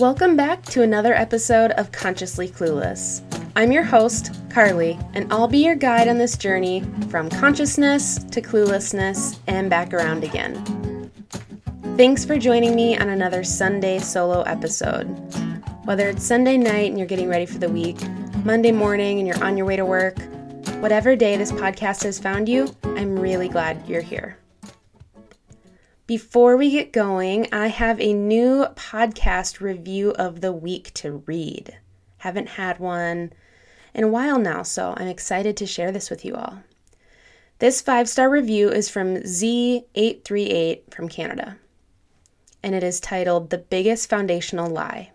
Welcome back to another episode of Consciously Clueless. I'm your host, Carly, and I'll be your guide on this journey from consciousness to cluelessness and back around again. Thanks for joining me on another Sunday solo episode. Whether it's Sunday night and you're getting ready for the week, Monday morning and you're on your way to work, whatever day this podcast has found you, I'm really glad you're here. Before we get going, I have a new podcast review of the week to read. Haven't had one in a while now, so I'm excited to share this with you all. This five star review is from Z838 from Canada, and it is titled The Biggest Foundational Lie.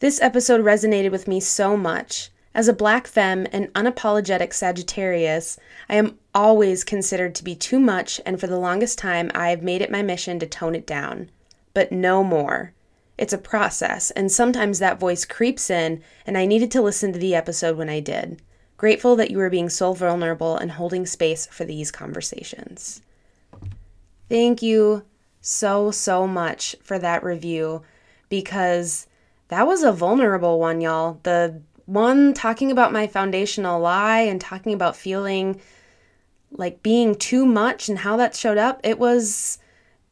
This episode resonated with me so much as a black femme and unapologetic Sagittarius, I am always considered to be too much, and for the longest time, I have made it my mission to tone it down. But no more. It's a process, and sometimes that voice creeps in, and I needed to listen to the episode when I did. Grateful that you were being so vulnerable and holding space for these conversations. Thank you so, so much for that review because that was a vulnerable one, y'all. The one talking about my foundational lie and talking about feeling like being too much and how that showed up, it was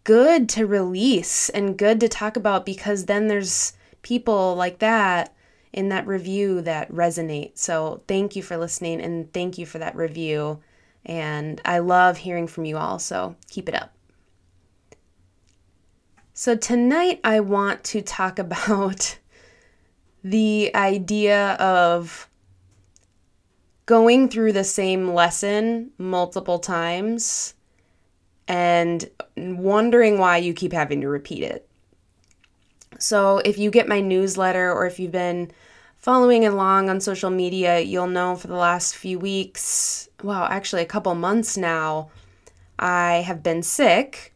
good to release and good to talk about because then there's people like that in that review that resonate. So thank you for listening and thank you for that review. And I love hearing from you all, so keep it up. So tonight I want to talk about the idea of going through the same lesson multiple times and wondering why you keep having to repeat it. So, if you get my newsletter or if you've been following along on social media, you'll know for the last few weeks, well, actually a couple months now, I have been sick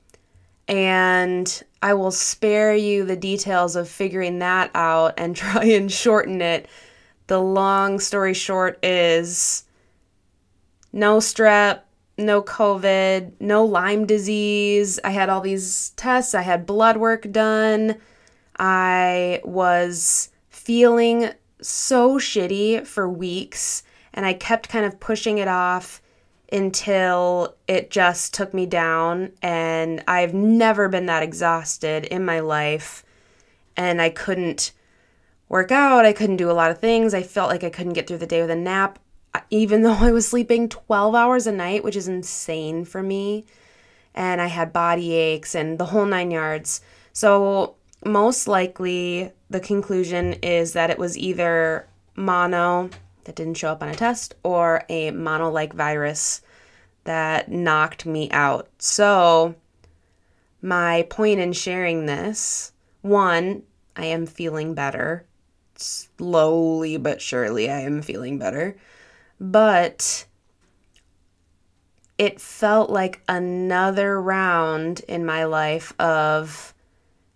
and I will spare you the details of figuring that out and try and shorten it. The long story short is no strep, no COVID, no Lyme disease. I had all these tests, I had blood work done. I was feeling so shitty for weeks and I kept kind of pushing it off until it just took me down. And I've never been that exhausted in my life. And I couldn't work out. I couldn't do a lot of things. I felt like I couldn't get through the day with a nap, even though I was sleeping 12 hours a night, which is insane for me. And I had body aches and the whole nine yards. So, most likely, the conclusion is that it was either mono that didn't show up on a test or a mono like virus that knocked me out. So, my point in sharing this one, I am feeling better. Slowly but surely, I am feeling better. But it felt like another round in my life of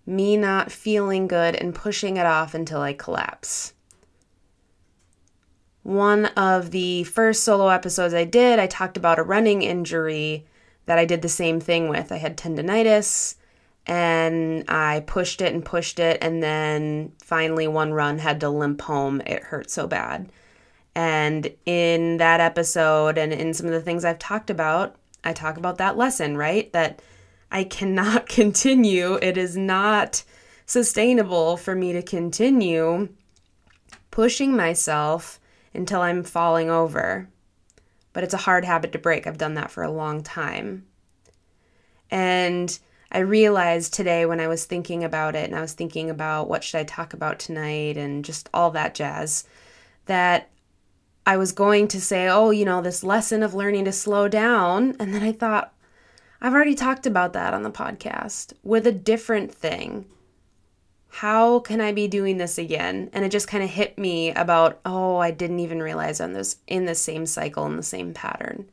me not feeling good and pushing it off until I collapse one of the first solo episodes I did, I talked about a running injury that I did the same thing with. I had tendonitis and I pushed it and pushed it, and then finally, one run had to limp home. It hurt so bad. And in that episode, and in some of the things I've talked about, I talk about that lesson, right? That I cannot continue. It is not sustainable for me to continue pushing myself until I'm falling over. But it's a hard habit to break. I've done that for a long time. And I realized today when I was thinking about it and I was thinking about what should I talk about tonight and just all that jazz that I was going to say, "Oh, you know, this lesson of learning to slow down." And then I thought, I've already talked about that on the podcast with a different thing how can I be doing this again? And it just kind of hit me about, oh, I didn't even realize I'm this in the same cycle in the same pattern.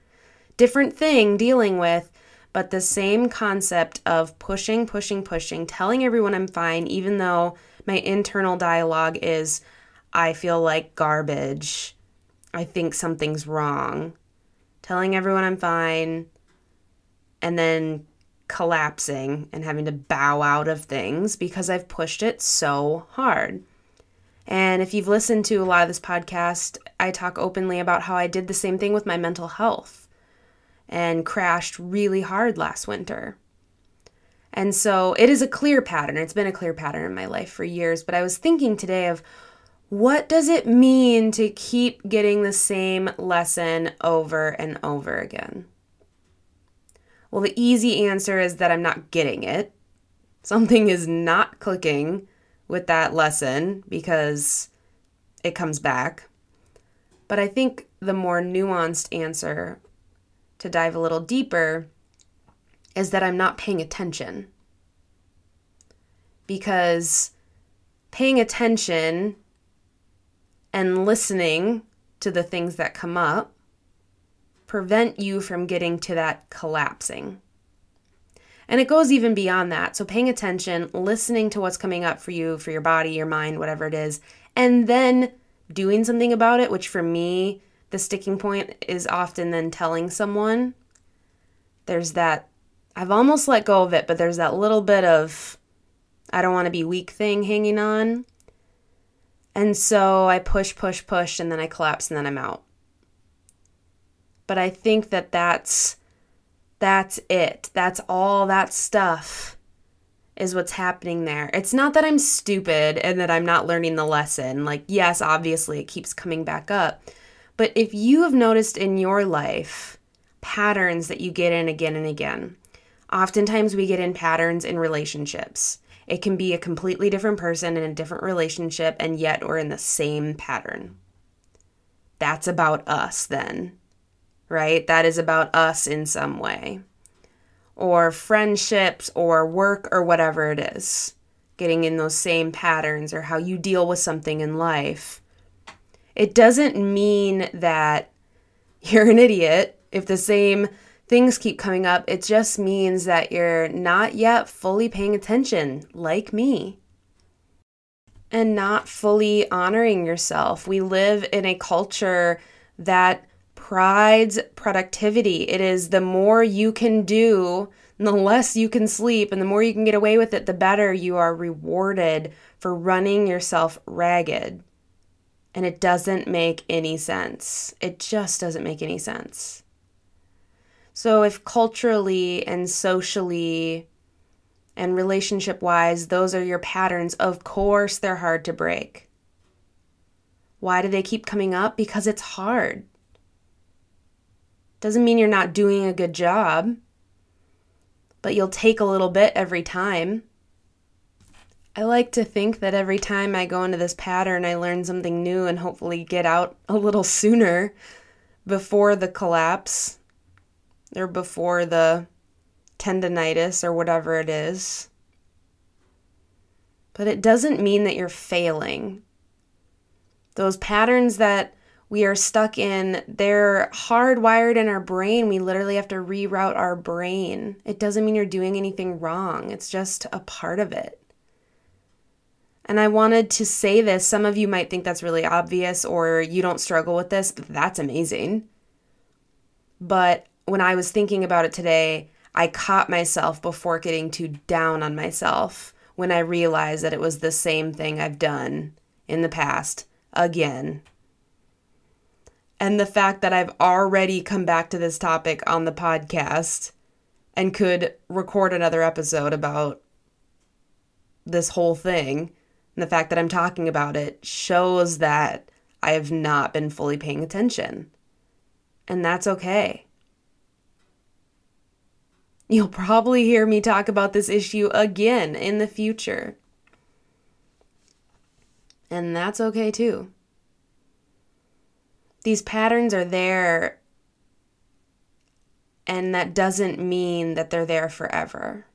Different thing dealing with, but the same concept of pushing, pushing, pushing, telling everyone I'm fine, even though my internal dialogue is, I feel like garbage. I think something's wrong. Telling everyone I'm fine, and then collapsing and having to bow out of things because I've pushed it so hard. And if you've listened to a lot of this podcast, I talk openly about how I did the same thing with my mental health and crashed really hard last winter. And so it is a clear pattern. It's been a clear pattern in my life for years. But I was thinking today of what does it mean to keep getting the same lesson over and over again? Well, the easy answer is that I'm not getting it. Something is not clicking with that lesson because it comes back. But I think the more nuanced answer to dive a little deeper is that I'm not paying attention. Because paying attention and listening to the things that come up prevent you from getting to that collapsing. And it goes even beyond that. So, paying attention, listening to what's coming up for you, for your body, your mind, whatever it is, and then doing something about it, which for me, the sticking point is often then telling someone. There's that I've almost let go of it, but there's that little bit of I don't want to be weak thing hanging on. And so I push, push, push, and then I collapse and then I'm out. But I think that that's that's it. That's all that stuff is what's happening there. It's not that I'm stupid and that I'm not learning the lesson. Like, yes, obviously it keeps coming back up. But if you have noticed in your life patterns that you get in again and again, Oftentimes, we get in patterns in relationships. It can be a completely different person in a different relationship, and yet we're in the same pattern. That's about us, then, right? That is about us in some way. Or friendships, or work, or whatever it is. Getting in those same patterns, or how you deal with something in life. It doesn't mean that you're an idiot if the same things keep coming up, it just means that you're not yet fully paying attention, like me, and not fully honoring yourself. We live in a culture that prides productivity. It is the more you can do, the less you can sleep, and the more you can get away with it, the better you are rewarded for running yourself ragged. And it doesn't make any sense. It just doesn't make any sense. So, if culturally and socially and relationship wise, those are your patterns, of course they're hard to break. Why do they keep coming up? Because it's hard. Doesn't mean you're not doing a good job, but you'll take a little bit every time. I like to think that every time I go into this pattern, I learn something new and hopefully get out a little sooner before the collapse or before the tendonitis or whatever it is. But it doesn't mean that you're failing. Those patterns that we are stuck in, they're hardwired in our brain. We literally have to reroute our brain. It doesn't mean you're doing anything wrong, it's just a part of it. And I wanted to say this. Some of you might think that's really obvious or you don't struggle with this. That's amazing. But when I was thinking about it today, I caught myself before getting too down on myself when I realized that it was the same thing I've done in the past again. And the fact that I've already come back to this topic on the podcast and could record another episode about this whole thing, and the fact that I'm talking about it shows that I have not been fully paying attention. And that's okay. You'll probably hear me talk about this issue again in the future. And that's okay too. These patterns are there, and that doesn't mean that they're there forever.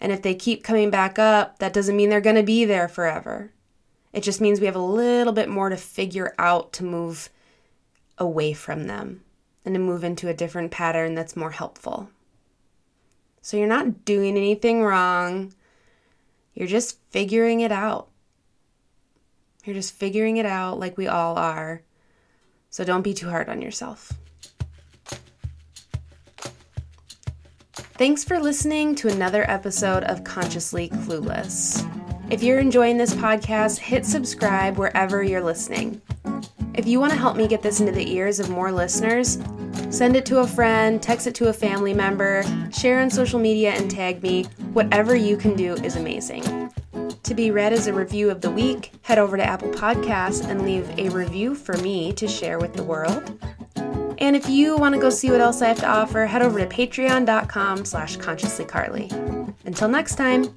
And if they keep coming back up, that doesn't mean they're going to be there forever. It just means we have a little bit more to figure out to move away from them and to move into a different pattern that's more helpful. So you're not doing anything wrong. You're just figuring it out. You're just figuring it out like we all are. So don't be too hard on yourself. Thanks for listening to another episode of Consciously Clueless. If you're enjoying this podcast, hit subscribe wherever you're listening. If you want to help me get this into the ears of more listeners, send it to a friend, text it to a family member, share on social media, and tag me. Whatever you can do is amazing. To be read as a review of the week, head over to Apple Podcasts and leave a review for me to share with the world. And if you want to go see what else I have to offer, head over to patreon.com slash consciouslycarly. Until next time.